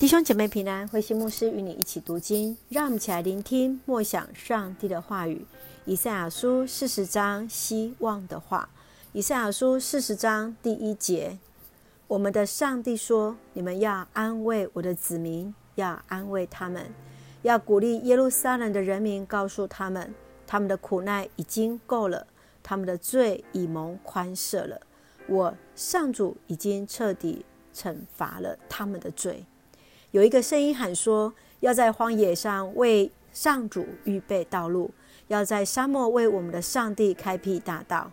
弟兄姐妹平安，慧馨牧师与你一起读经，让我们一起来聆听默想上帝的话语。以赛亚书四十章，希望的话。以赛亚书四十章第一节：我们的上帝说：“你们要安慰我的子民，要安慰他们，要鼓励耶路撒冷的人民，告诉他们，他们的苦难已经够了，他们的罪已蒙宽赦了。我上主已经彻底惩罚了他们的罪。”有一个声音喊说：“要在荒野上为上主预备道路，要在沙漠为我们的上帝开辟大道。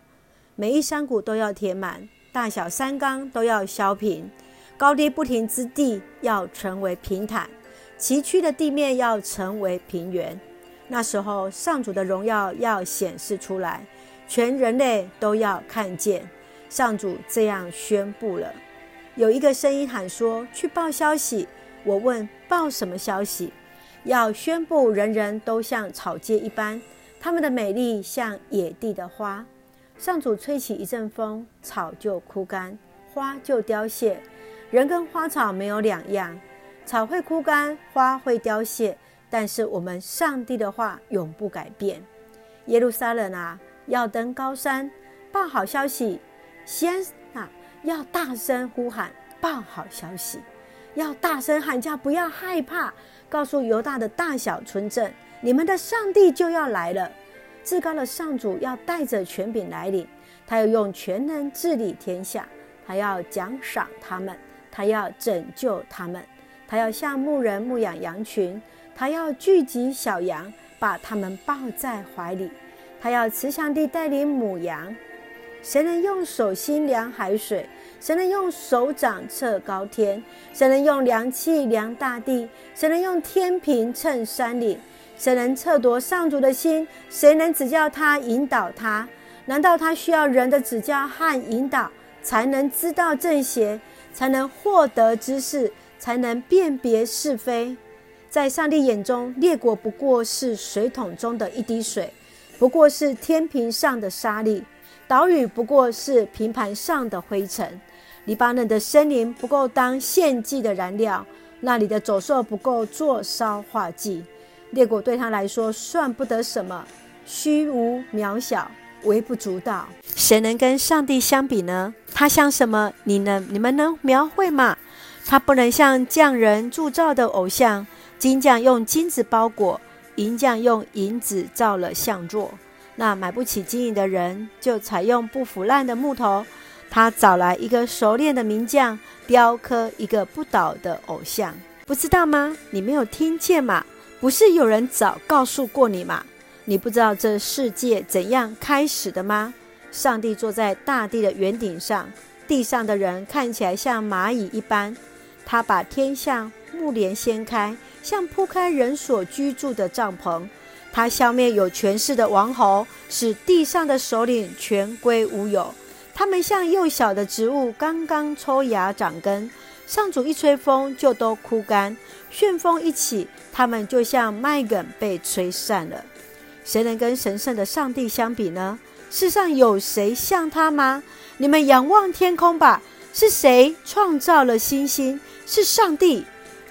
每一山谷都要填满，大小山冈都要削平，高低不平之地要成为平坦，崎岖的地面要成为平原。那时候，上主的荣耀要显示出来，全人类都要看见。上主这样宣布了。有一个声音喊说：‘去报消息。’”我问报什么消息？要宣布人人都像草芥一般，他们的美丽像野地的花。上主吹起一阵风，草就枯干，花就凋谢。人跟花草没有两样，草会枯干，花会凋谢，但是我们上帝的话永不改变。耶路撒冷啊，要登高山，报好消息；西安啊，要大声呼喊，报好消息。要大声喊叫，不要害怕，告诉犹大的大小村镇，你们的上帝就要来了。至高的上主要带着权柄来临，他要用全能治理天下，他要奖赏他们，他要拯救他们，他要像牧人牧养羊群，他要聚集小羊，把他们抱在怀里，他要慈祥地带领母羊。谁能用手心量海水？谁能用手掌测高天？谁能用量器量大地？谁能用天平称山岭？谁能测夺上主的心？谁能指教他引导他？难道他需要人的指教和引导，才能知道正邪，才能获得知识，才能辨别是非？在上帝眼中，列国不过是水桶中的一滴水，不过是天平上的沙粒。岛屿不过是平盘上的灰尘，黎巴嫩的森林不够当献祭的燃料，那里的走兽不够做烧化祭。列国对他来说算不得什么，虚无渺小，微不足道。谁能跟上帝相比呢？他像什么？你能？你们能描绘吗？他不能像匠人铸造的偶像，金匠用金子包裹，银匠用银子造了像座。那买不起金银的人，就采用不腐烂的木头。他找来一个熟练的名匠，雕刻一个不倒的偶像。不知道吗？你没有听见吗？不是有人早告诉过你吗？你不知道这世界怎样开始的吗？上帝坐在大地的圆顶上，地上的人看起来像蚂蚁一般。他把天像幕帘掀开，像铺开人所居住的帐篷。他消灭有权势的王侯，使地上的首领全归无有。他们像幼小的植物，刚刚抽芽长根。上主一吹风，就都枯干；旋风一起，他们就像麦梗被吹散了。谁能跟神圣的上帝相比呢？世上有谁像他吗？你们仰望天空吧，是谁创造了星星？是上帝，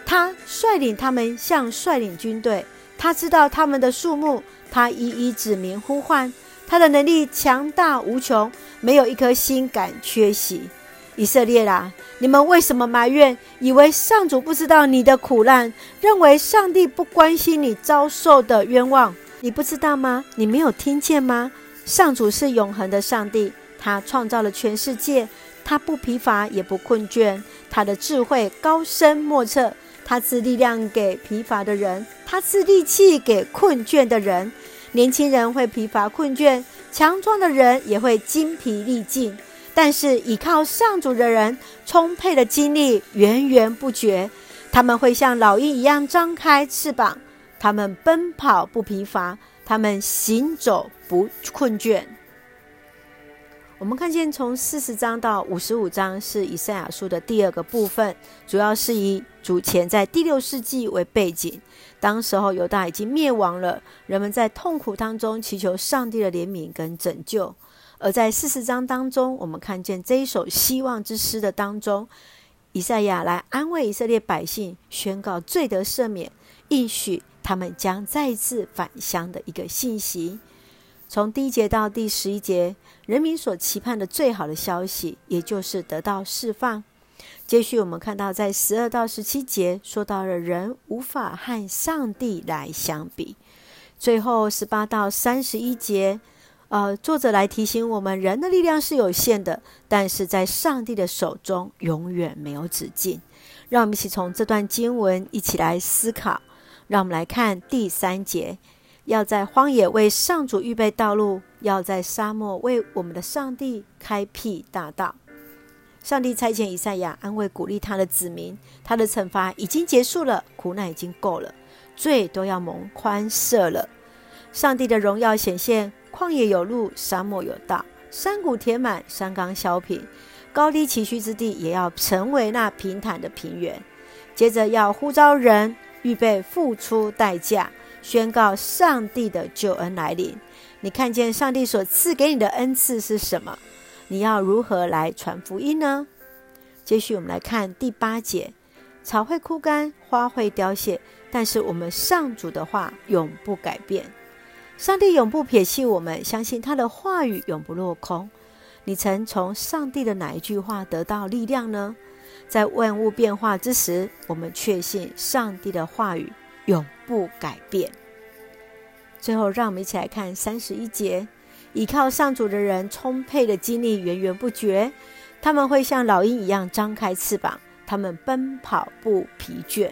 他率领他们，像率领军队。他知道他们的数目，他一一指名呼唤。他的能力强大无穷，没有一颗心敢缺席。以色列啦，你们为什么埋怨，以为上主不知道你的苦难，认为上帝不关心你遭受的冤枉？你不知道吗？你没有听见吗？上主是永恒的上帝，他创造了全世界，他不疲乏也不困倦，他的智慧高深莫测。他赐力量给疲乏的人，他赐力气给困倦的人。年轻人会疲乏困倦，强壮的人也会精疲力尽。但是倚靠上主的人，充沛的精力源源不绝。他们会像老鹰一样张开翅膀，他们奔跑不疲乏，他们行走不困倦。我们看见从四十章到五十五章是以赛亚书的第二个部分，主要是以主前在第六世纪为背景。当时候犹大已经灭亡了，人们在痛苦当中祈求上帝的怜悯跟拯救。而在四十章当中，我们看见这一首希望之诗的当中，以赛亚来安慰以色列百姓，宣告罪得赦免，应许他们将再次返乡的一个信息。从第一节到第十一节，人民所期盼的最好的消息，也就是得到释放。接续我们看到，在十二到十七节说到了人无法和上帝来相比。最后十八到三十一节。呃，作者来提醒我们，人的力量是有限的，但是在上帝的手中永远没有止境。让我们一起从这段经文一起来思考。让我们来看第三节：要在荒野为上主预备道路，要在沙漠为我们的上帝开辟大道。上帝差遣以赛亚安慰鼓励他的子民，他的惩罚已经结束了，苦难已经够了，罪都要蒙宽赦了。上帝的荣耀显现。旷野有路，沙漠有道，山谷填满，山冈削平，高低崎岖之地也要成为那平坦的平原。接着要呼召人，预备付出代价，宣告上帝的救恩来临。你看见上帝所赐给你的恩赐是什么？你要如何来传福音呢？接续我们来看第八节：草会枯干，花会凋谢，但是我们上主的话永不改变。上帝永不撇弃我们，相信他的话语永不落空。你曾从上帝的哪一句话得到力量呢？在万物变化之时，我们确信上帝的话语永不改变。最后，让我们一起来看三十一节：倚靠上主的人，充沛的精力源源不绝，他们会像老鹰一样张开翅膀，他们奔跑不疲倦。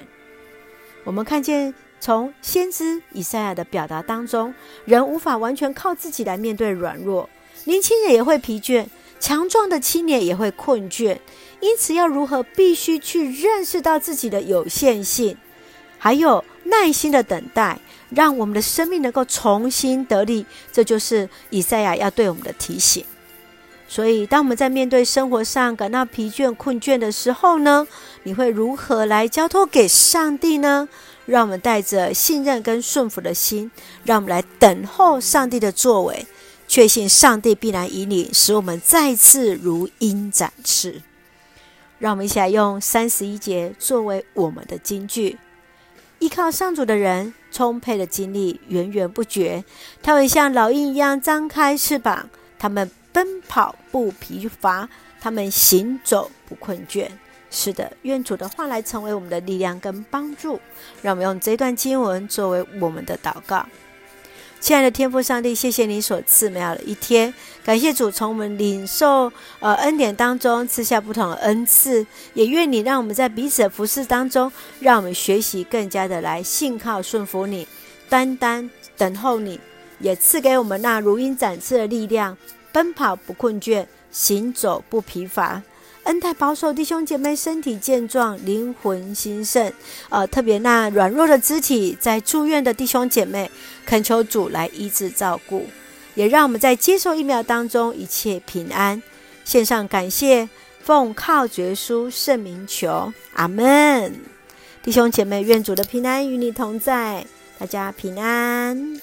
我们看见。从先知以赛亚的表达当中，人无法完全靠自己来面对软弱，年轻人也会疲倦，强壮的青年也会困倦。因此，要如何必须去认识到自己的有限性，还有耐心的等待，让我们的生命能够重新得力。这就是以赛亚要对我们的提醒。所以，当我们在面对生活上感到疲倦、困倦的时候呢，你会如何来交托给上帝呢？让我们带着信任跟顺服的心，让我们来等候上帝的作为，确信上帝必然引领，使我们再次如鹰展翅。让我们一起来用三十一节作为我们的金句：依靠上主的人，充沛的精力源源不绝，他会像老鹰一样张开翅膀，他们奔跑不疲乏，他们行走不困倦。是的，愿主的话来成为我们的力量跟帮助。让我们用这段经文作为我们的祷告。亲爱的天父上帝，谢谢你所赐美好的一天。感谢主从我们领受呃恩典当中赐下不同的恩赐，也愿你让我们在彼此的服侍当中，让我们学习更加的来信靠顺服你，单单等候你，也赐给我们那如鹰展翅的力量，奔跑不困倦，行走不疲乏。恩待保守弟兄姐妹身体健壮，灵魂兴盛。呃，特别那软弱的肢体，在住院的弟兄姐妹，恳求主来医治照顾，也让我们在接受疫苗当中一切平安。献上感谢，奉靠主耶稣圣名求，阿门。弟兄姐妹，愿主的平安与你同在，大家平安。